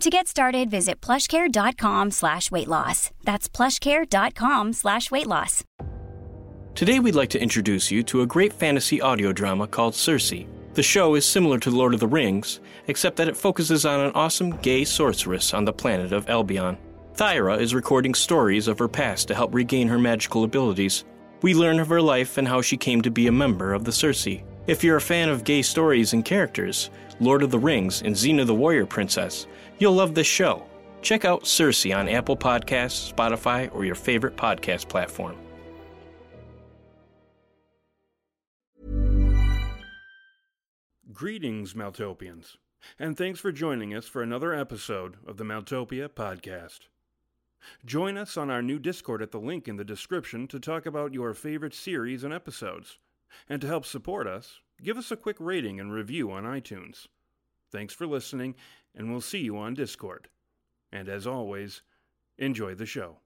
To get started, visit plushcare.com slash weight loss. That's plushcare.com slash weight loss. Today, we'd like to introduce you to a great fantasy audio drama called Circe. The show is similar to Lord of the Rings, except that it focuses on an awesome gay sorceress on the planet of Albion. Thyra is recording stories of her past to help regain her magical abilities. We learn of her life and how she came to be a member of the Circe. If you're a fan of gay stories and characters, Lord of the Rings, and Xena the Warrior Princess, you'll love this show. Check out Circe on Apple Podcasts, Spotify, or your favorite podcast platform. Greetings, Maltopians, and thanks for joining us for another episode of the Maltopia Podcast. Join us on our new Discord at the link in the description to talk about your favorite series and episodes. And to help support us, give us a quick rating and review on iTunes. Thanks for listening, and we'll see you on Discord. And as always, enjoy the show.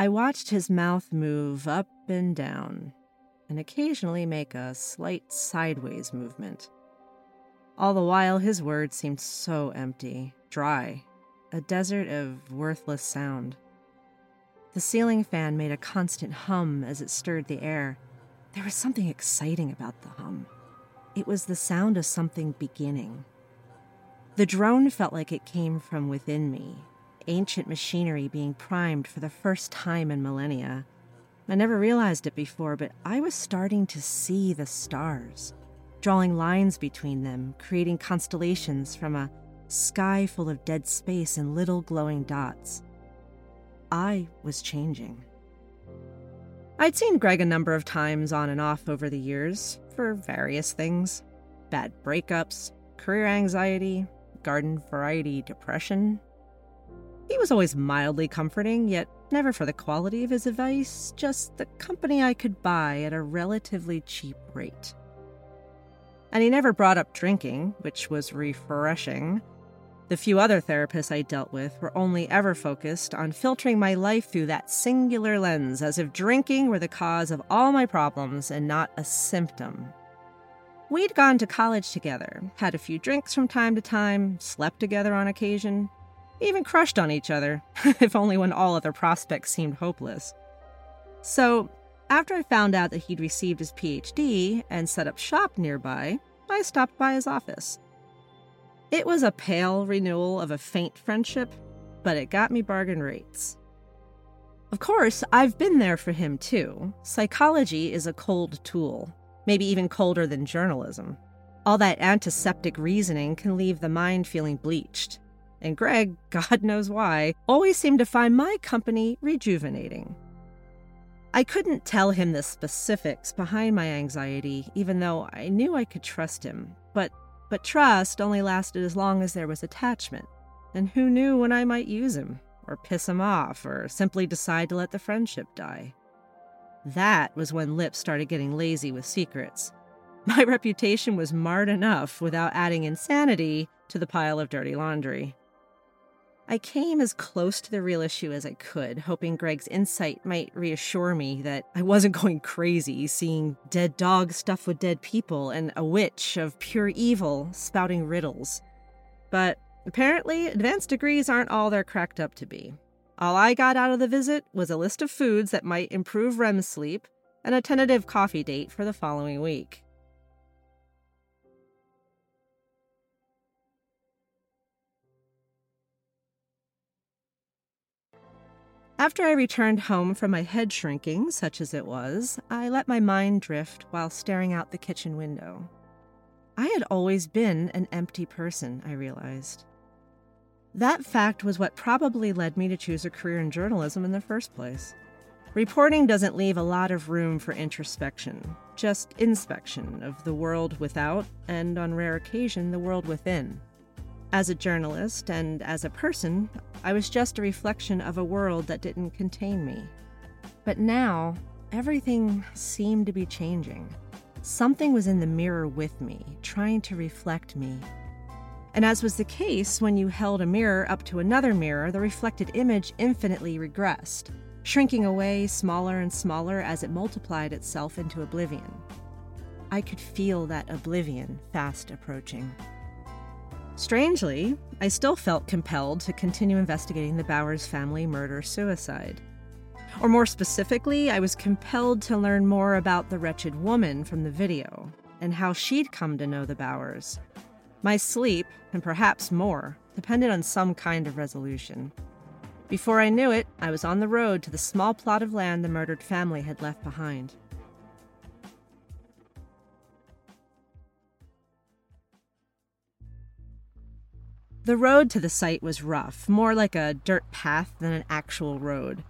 I watched his mouth move up and down, and occasionally make a slight sideways movement. All the while, his words seemed so empty, dry, a desert of worthless sound. The ceiling fan made a constant hum as it stirred the air. There was something exciting about the hum. It was the sound of something beginning. The drone felt like it came from within me, ancient machinery being primed for the first time in millennia. I never realized it before, but I was starting to see the stars, drawing lines between them, creating constellations from a sky full of dead space and little glowing dots. I was changing. I'd seen Greg a number of times on and off over the years for various things bad breakups, career anxiety, garden variety depression. He was always mildly comforting, yet never for the quality of his advice, just the company I could buy at a relatively cheap rate. And he never brought up drinking, which was refreshing. The few other therapists I dealt with were only ever focused on filtering my life through that singular lens, as if drinking were the cause of all my problems and not a symptom. We'd gone to college together, had a few drinks from time to time, slept together on occasion, even crushed on each other, if only when all other prospects seemed hopeless. So, after I found out that he'd received his PhD and set up shop nearby, I stopped by his office. It was a pale renewal of a faint friendship, but it got me bargain rates. Of course, I've been there for him too. Psychology is a cold tool, maybe even colder than journalism. All that antiseptic reasoning can leave the mind feeling bleached. And Greg, God knows why, always seemed to find my company rejuvenating. I couldn't tell him the specifics behind my anxiety, even though I knew I could trust him. But but trust only lasted as long as there was attachment. And who knew when I might use him, or piss him off, or simply decide to let the friendship die? That was when Lips started getting lazy with secrets. My reputation was marred enough without adding insanity to the pile of dirty laundry. I came as close to the real issue as I could, hoping Greg's insight might reassure me that I wasn't going crazy seeing dead dogs stuffed with dead people and a witch of pure evil spouting riddles. But apparently, advanced degrees aren't all they're cracked up to be. All I got out of the visit was a list of foods that might improve REM sleep and a tentative coffee date for the following week. After I returned home from my head shrinking, such as it was, I let my mind drift while staring out the kitchen window. I had always been an empty person, I realized. That fact was what probably led me to choose a career in journalism in the first place. Reporting doesn't leave a lot of room for introspection, just inspection of the world without, and on rare occasion, the world within. As a journalist and as a person, I was just a reflection of a world that didn't contain me. But now, everything seemed to be changing. Something was in the mirror with me, trying to reflect me. And as was the case when you held a mirror up to another mirror, the reflected image infinitely regressed, shrinking away smaller and smaller as it multiplied itself into oblivion. I could feel that oblivion fast approaching. Strangely, I still felt compelled to continue investigating the Bowers family murder suicide. Or more specifically, I was compelled to learn more about the wretched woman from the video and how she'd come to know the Bowers. My sleep, and perhaps more, depended on some kind of resolution. Before I knew it, I was on the road to the small plot of land the murdered family had left behind. The road to the site was rough, more like a dirt path than an actual road.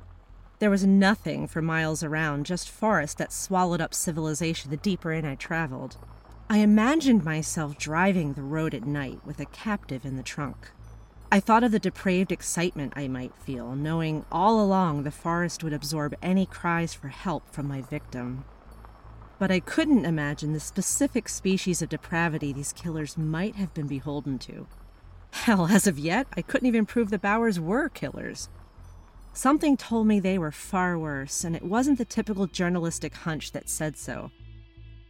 There was nothing for miles around, just forest that swallowed up civilization the deeper in I traveled. I imagined myself driving the road at night with a captive in the trunk. I thought of the depraved excitement I might feel, knowing all along the forest would absorb any cries for help from my victim. But I couldn't imagine the specific species of depravity these killers might have been beholden to. Hell, as of yet, I couldn't even prove the Bowers were killers. Something told me they were far worse, and it wasn't the typical journalistic hunch that said so.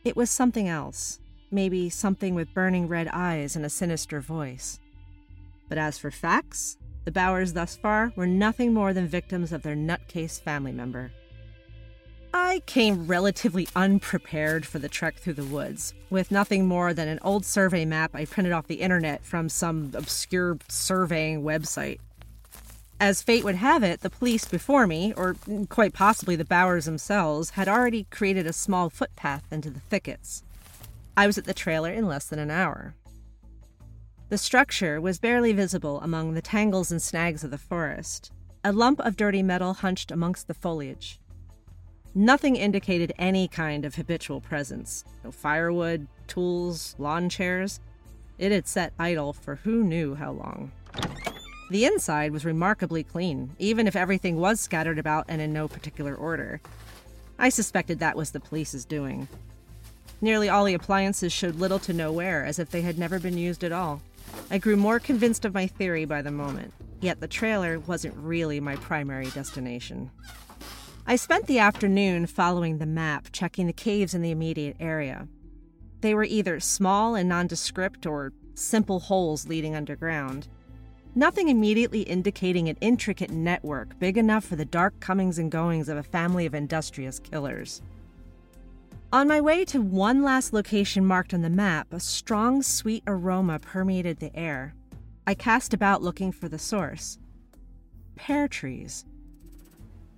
It was something else, maybe something with burning red eyes and a sinister voice. But as for facts, the Bowers thus far were nothing more than victims of their nutcase family member. I came relatively unprepared for the trek through the woods, with nothing more than an old survey map I printed off the internet from some obscure surveying website. As fate would have it, the police before me, or quite possibly the Bowers themselves, had already created a small footpath into the thickets. I was at the trailer in less than an hour. The structure was barely visible among the tangles and snags of the forest, a lump of dirty metal hunched amongst the foliage. Nothing indicated any kind of habitual presence. No firewood, tools, lawn chairs. It had sat idle for who knew how long. The inside was remarkably clean, even if everything was scattered about and in no particular order. I suspected that was the police's doing. Nearly all the appliances showed little to no wear, as if they had never been used at all. I grew more convinced of my theory by the moment, yet the trailer wasn't really my primary destination. I spent the afternoon following the map, checking the caves in the immediate area. They were either small and nondescript or simple holes leading underground nothing immediately indicating an intricate network big enough for the dark comings and goings of a family of industrious killers. On my way to one last location marked on the map, a strong, sweet aroma permeated the air. I cast about looking for the source. Pear trees.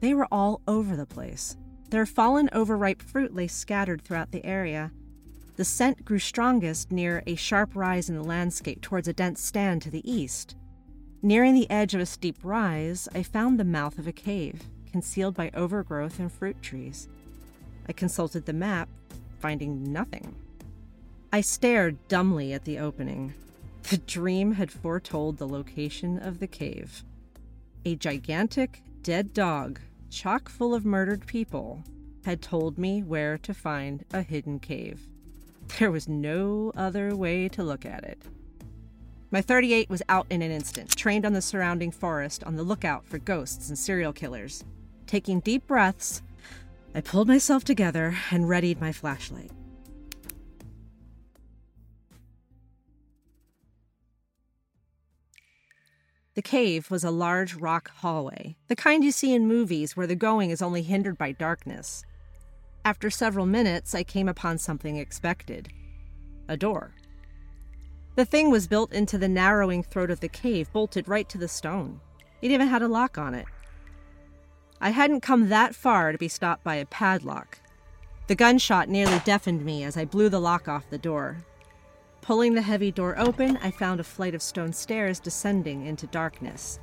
They were all over the place. Their fallen, overripe fruit lay scattered throughout the area. The scent grew strongest near a sharp rise in the landscape towards a dense stand to the east. Nearing the edge of a steep rise, I found the mouth of a cave, concealed by overgrowth and fruit trees. I consulted the map, finding nothing. I stared dumbly at the opening. The dream had foretold the location of the cave. A gigantic, dead dog, chock full of murdered people, had told me where to find a hidden cave. There was no other way to look at it. My 38 was out in an instant, trained on the surrounding forest on the lookout for ghosts and serial killers. Taking deep breaths, I pulled myself together and readied my flashlight. The cave was a large rock hallway, the kind you see in movies where the going is only hindered by darkness. After several minutes, I came upon something expected a door. The thing was built into the narrowing throat of the cave, bolted right to the stone. It even had a lock on it. I hadn't come that far to be stopped by a padlock. The gunshot nearly deafened me as I blew the lock off the door. Pulling the heavy door open, I found a flight of stone stairs descending into darkness.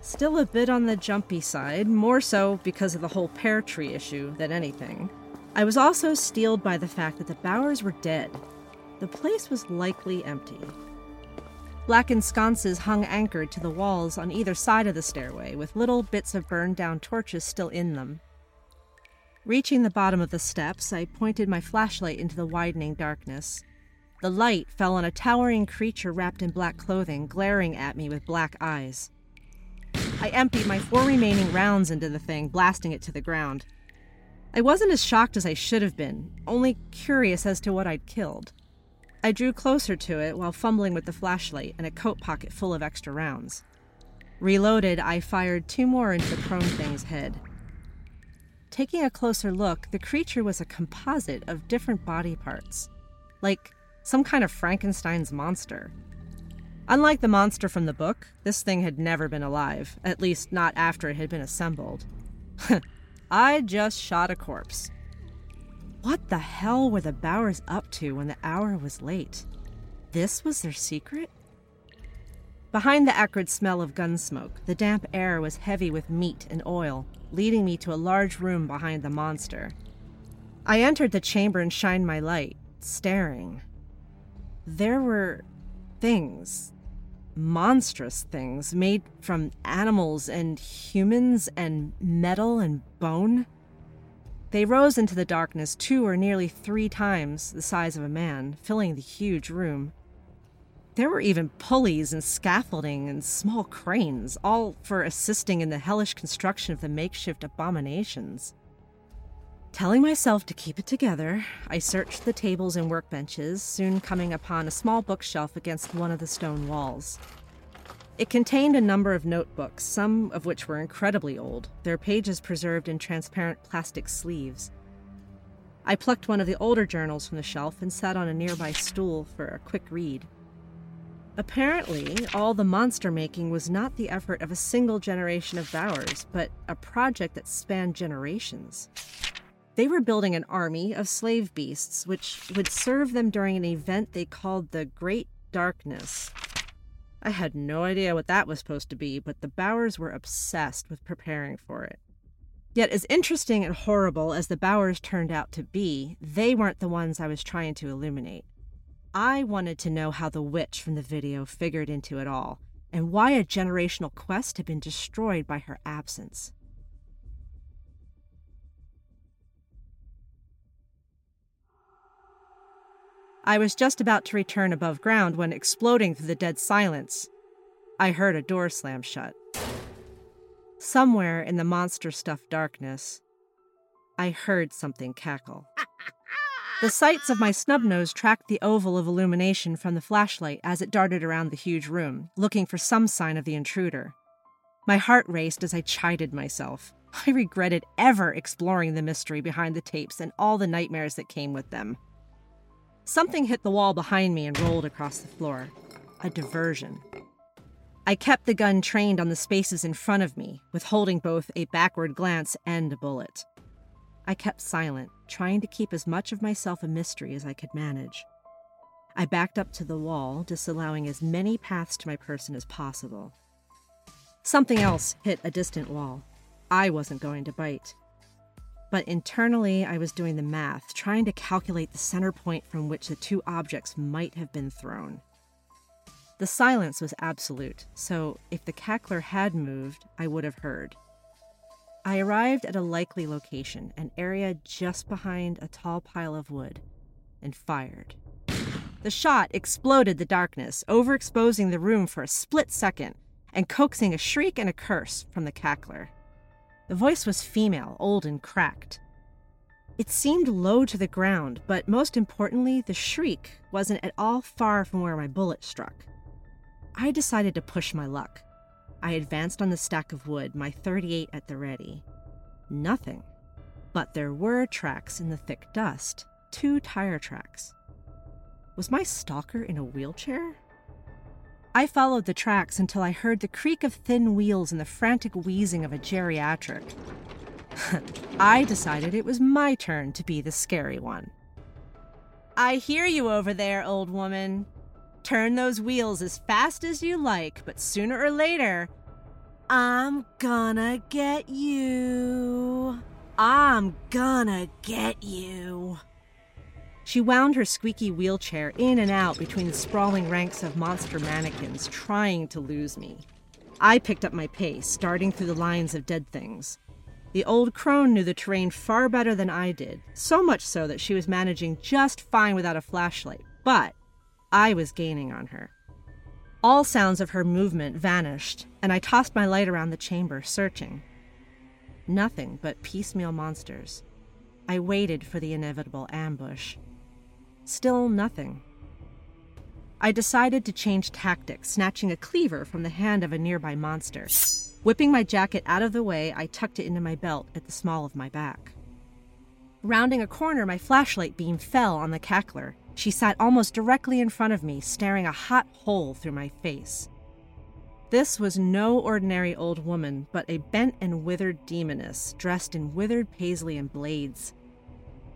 Still a bit on the jumpy side, more so because of the whole pear tree issue than anything. I was also steeled by the fact that the Bowers were dead, the place was likely empty. Blackened sconces hung anchored to the walls on either side of the stairway, with little bits of burned down torches still in them. Reaching the bottom of the steps, I pointed my flashlight into the widening darkness. The light fell on a towering creature wrapped in black clothing, glaring at me with black eyes. I emptied my four remaining rounds into the thing, blasting it to the ground. I wasn't as shocked as I should have been, only curious as to what I'd killed. I drew closer to it while fumbling with the flashlight and a coat pocket full of extra rounds. Reloaded, I fired two more into the prone thing's head. Taking a closer look, the creature was a composite of different body parts, like some kind of Frankenstein's monster. Unlike the monster from the book, this thing had never been alive, at least not after it had been assembled. I just shot a corpse. What the hell were the Bowers up to when the hour was late? This was their secret? Behind the acrid smell of gun smoke, the damp air was heavy with meat and oil, leading me to a large room behind the monster. I entered the chamber and shined my light, staring. There were things, monstrous things, made from animals and humans and metal and bone. They rose into the darkness two or nearly three times the size of a man, filling the huge room. There were even pulleys and scaffolding and small cranes, all for assisting in the hellish construction of the makeshift abominations. Telling myself to keep it together, I searched the tables and workbenches, soon coming upon a small bookshelf against one of the stone walls. It contained a number of notebooks, some of which were incredibly old, their pages preserved in transparent plastic sleeves. I plucked one of the older journals from the shelf and sat on a nearby stool for a quick read. Apparently, all the monster making was not the effort of a single generation of Bowers, but a project that spanned generations. They were building an army of slave beasts, which would serve them during an event they called the Great Darkness, I had no idea what that was supposed to be, but the Bowers were obsessed with preparing for it. Yet, as interesting and horrible as the Bowers turned out to be, they weren't the ones I was trying to illuminate. I wanted to know how the witch from the video figured into it all, and why a generational quest had been destroyed by her absence. I was just about to return above ground when, exploding through the dead silence, I heard a door slam shut. Somewhere in the monster stuffed darkness, I heard something cackle. The sights of my snub nose tracked the oval of illumination from the flashlight as it darted around the huge room, looking for some sign of the intruder. My heart raced as I chided myself. I regretted ever exploring the mystery behind the tapes and all the nightmares that came with them. Something hit the wall behind me and rolled across the floor. A diversion. I kept the gun trained on the spaces in front of me, withholding both a backward glance and a bullet. I kept silent, trying to keep as much of myself a mystery as I could manage. I backed up to the wall, disallowing as many paths to my person as possible. Something else hit a distant wall. I wasn't going to bite. But internally, I was doing the math, trying to calculate the center point from which the two objects might have been thrown. The silence was absolute, so if the cackler had moved, I would have heard. I arrived at a likely location, an area just behind a tall pile of wood, and fired. The shot exploded the darkness, overexposing the room for a split second and coaxing a shriek and a curse from the cackler. The voice was female, old and cracked. It seemed low to the ground, but most importantly, the shriek wasn't at all far from where my bullet struck. I decided to push my luck. I advanced on the stack of wood, my 38 at the ready. Nothing. But there were tracks in the thick dust two tire tracks. Was my stalker in a wheelchair? I followed the tracks until I heard the creak of thin wheels and the frantic wheezing of a geriatric. I decided it was my turn to be the scary one. I hear you over there, old woman, Turn those wheels as fast as you like, but sooner or later, I'm gonna get you. I'm gonna get you. She wound her squeaky wheelchair in and out between the sprawling ranks of monster mannequins, trying to lose me. I picked up my pace, darting through the lines of dead things. The old crone knew the terrain far better than I did, so much so that she was managing just fine without a flashlight. But I was gaining on her. All sounds of her movement vanished, and I tossed my light around the chamber, searching. Nothing but piecemeal monsters. I waited for the inevitable ambush. Still nothing. I decided to change tactics, snatching a cleaver from the hand of a nearby monster. Whipping my jacket out of the way, I tucked it into my belt at the small of my back. Rounding a corner, my flashlight beam fell on the cackler, she sat almost directly in front of me, staring a hot hole through my face. This was no ordinary old woman, but a bent and withered demoness, dressed in withered paisley and blades.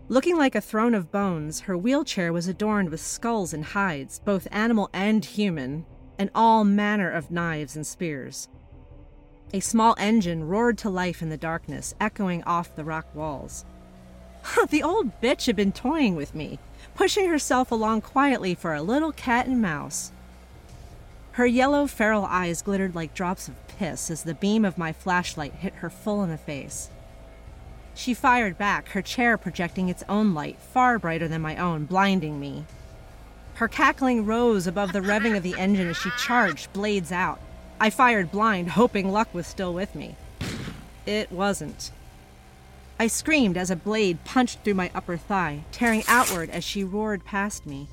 Looking like a throne of bones, her wheelchair was adorned with skulls and hides, both animal and human, and all manner of knives and spears. A small engine roared to life in the darkness, echoing off the rock walls. the old bitch had been toying with me, pushing herself along quietly for a little cat and mouse. Her yellow, feral eyes glittered like drops of piss as the beam of my flashlight hit her full in the face. She fired back, her chair projecting its own light, far brighter than my own, blinding me. Her cackling rose above the revving of the engine as she charged, blades out. I fired blind, hoping luck was still with me. It wasn't. I screamed as a blade punched through my upper thigh, tearing outward as she roared past me.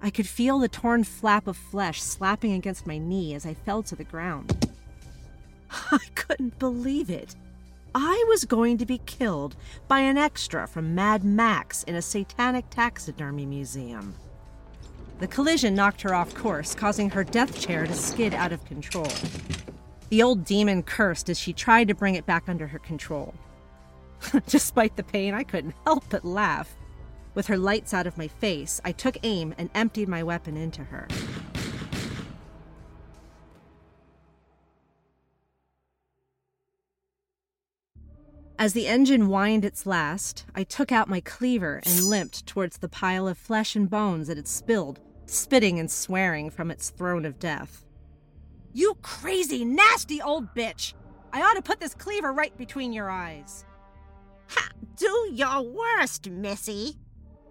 I could feel the torn flap of flesh slapping against my knee as I fell to the ground. I couldn't believe it. I was going to be killed by an extra from Mad Max in a satanic taxidermy museum. The collision knocked her off course, causing her death chair to skid out of control. The old demon cursed as she tried to bring it back under her control. Despite the pain, I couldn't help but laugh. With her lights out of my face, I took aim and emptied my weapon into her. As the engine whined its last, I took out my cleaver and limped towards the pile of flesh and bones that had spilled, spitting and swearing from its throne of death. You crazy, nasty old bitch! I ought to put this cleaver right between your eyes. Ha, do your worst, Missy.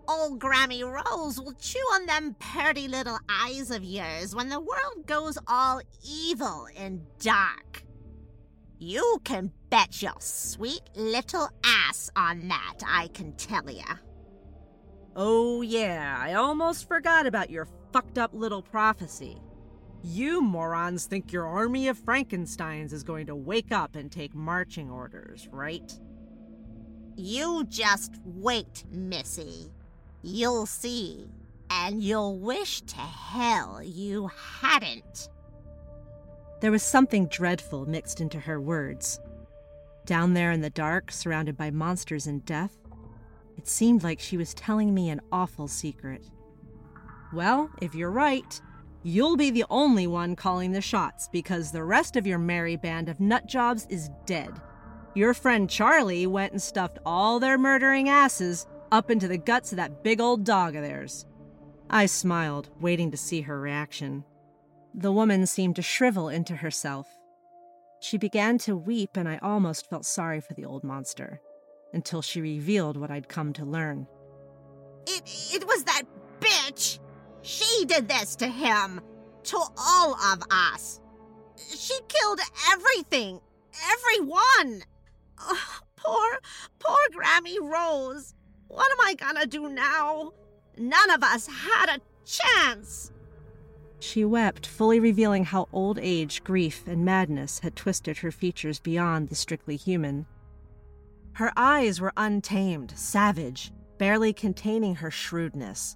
Old Grammy Rose will chew on them purty little eyes of yours when the world goes all evil and dark. You can bet your sweet little ass on that, I can tell ya. Oh, yeah, I almost forgot about your fucked up little prophecy. You morons think your army of Frankensteins is going to wake up and take marching orders, right? You just wait, Missy. You'll see, and you'll wish to hell you hadn't. There was something dreadful mixed into her words. Down there in the dark, surrounded by monsters and death, it seemed like she was telling me an awful secret. Well, if you're right, you'll be the only one calling the shots because the rest of your merry band of nutjobs is dead. Your friend Charlie went and stuffed all their murdering asses up into the guts of that big old dog of theirs. I smiled, waiting to see her reaction. The woman seemed to shrivel into herself. She began to weep, and I almost felt sorry for the old monster until she revealed what I'd come to learn. It, it was that bitch! She did this to him! To all of us! She killed everything! Everyone! Oh, poor, poor Grammy Rose! What am I gonna do now? None of us had a chance. She wept, fully revealing how old age, grief, and madness had twisted her features beyond the strictly human. Her eyes were untamed, savage, barely containing her shrewdness.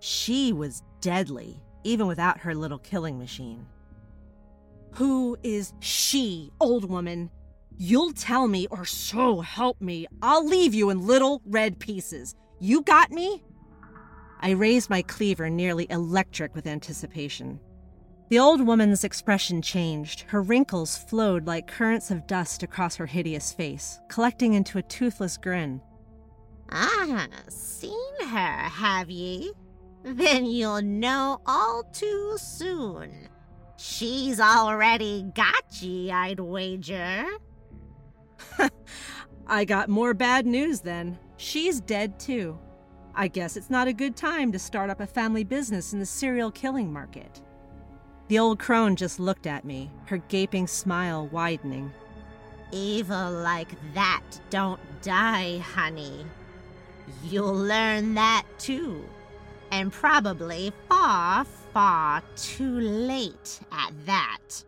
She was deadly, even without her little killing machine. Who is she, old woman? You'll tell me, or so help me, I'll leave you in little red pieces. You got me? I raised my cleaver, nearly electric with anticipation. The old woman's expression changed. Her wrinkles flowed like currents of dust across her hideous face, collecting into a toothless grin. Ah, seen her, have ye? Then you'll know all too soon. She's already got ye, I'd wager. I got more bad news then. She's dead too. I guess it's not a good time to start up a family business in the serial killing market. The old crone just looked at me, her gaping smile widening. Evil like that don't die, honey. You'll learn that too. And probably far, far too late at that.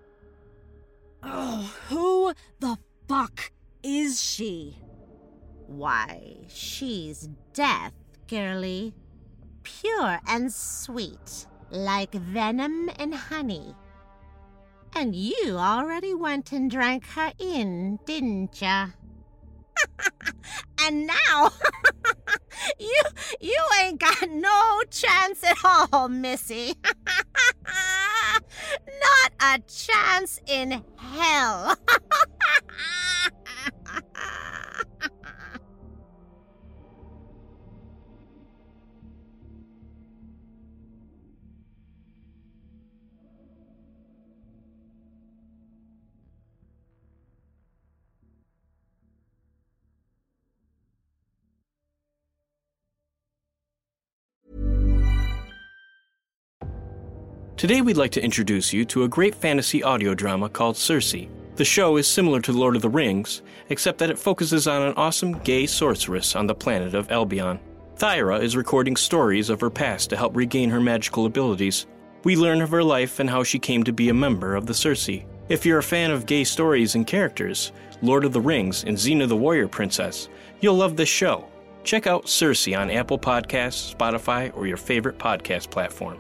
Oh, who the fuck is she? Why, she's death, girlie. Pure and sweet, like venom and honey. And you already went and drank her in, didn't ya? and now you you ain't got no chance at all, Missy. Not a chance in hell. Today, we'd like to introduce you to a great fantasy audio drama called Circe. The show is similar to Lord of the Rings, except that it focuses on an awesome gay sorceress on the planet of Albion. Thyra is recording stories of her past to help regain her magical abilities. We learn of her life and how she came to be a member of the Circe. If you're a fan of gay stories and characters, Lord of the Rings, and Xena the Warrior Princess, you'll love this show. Check out Circe on Apple Podcasts, Spotify, or your favorite podcast platform.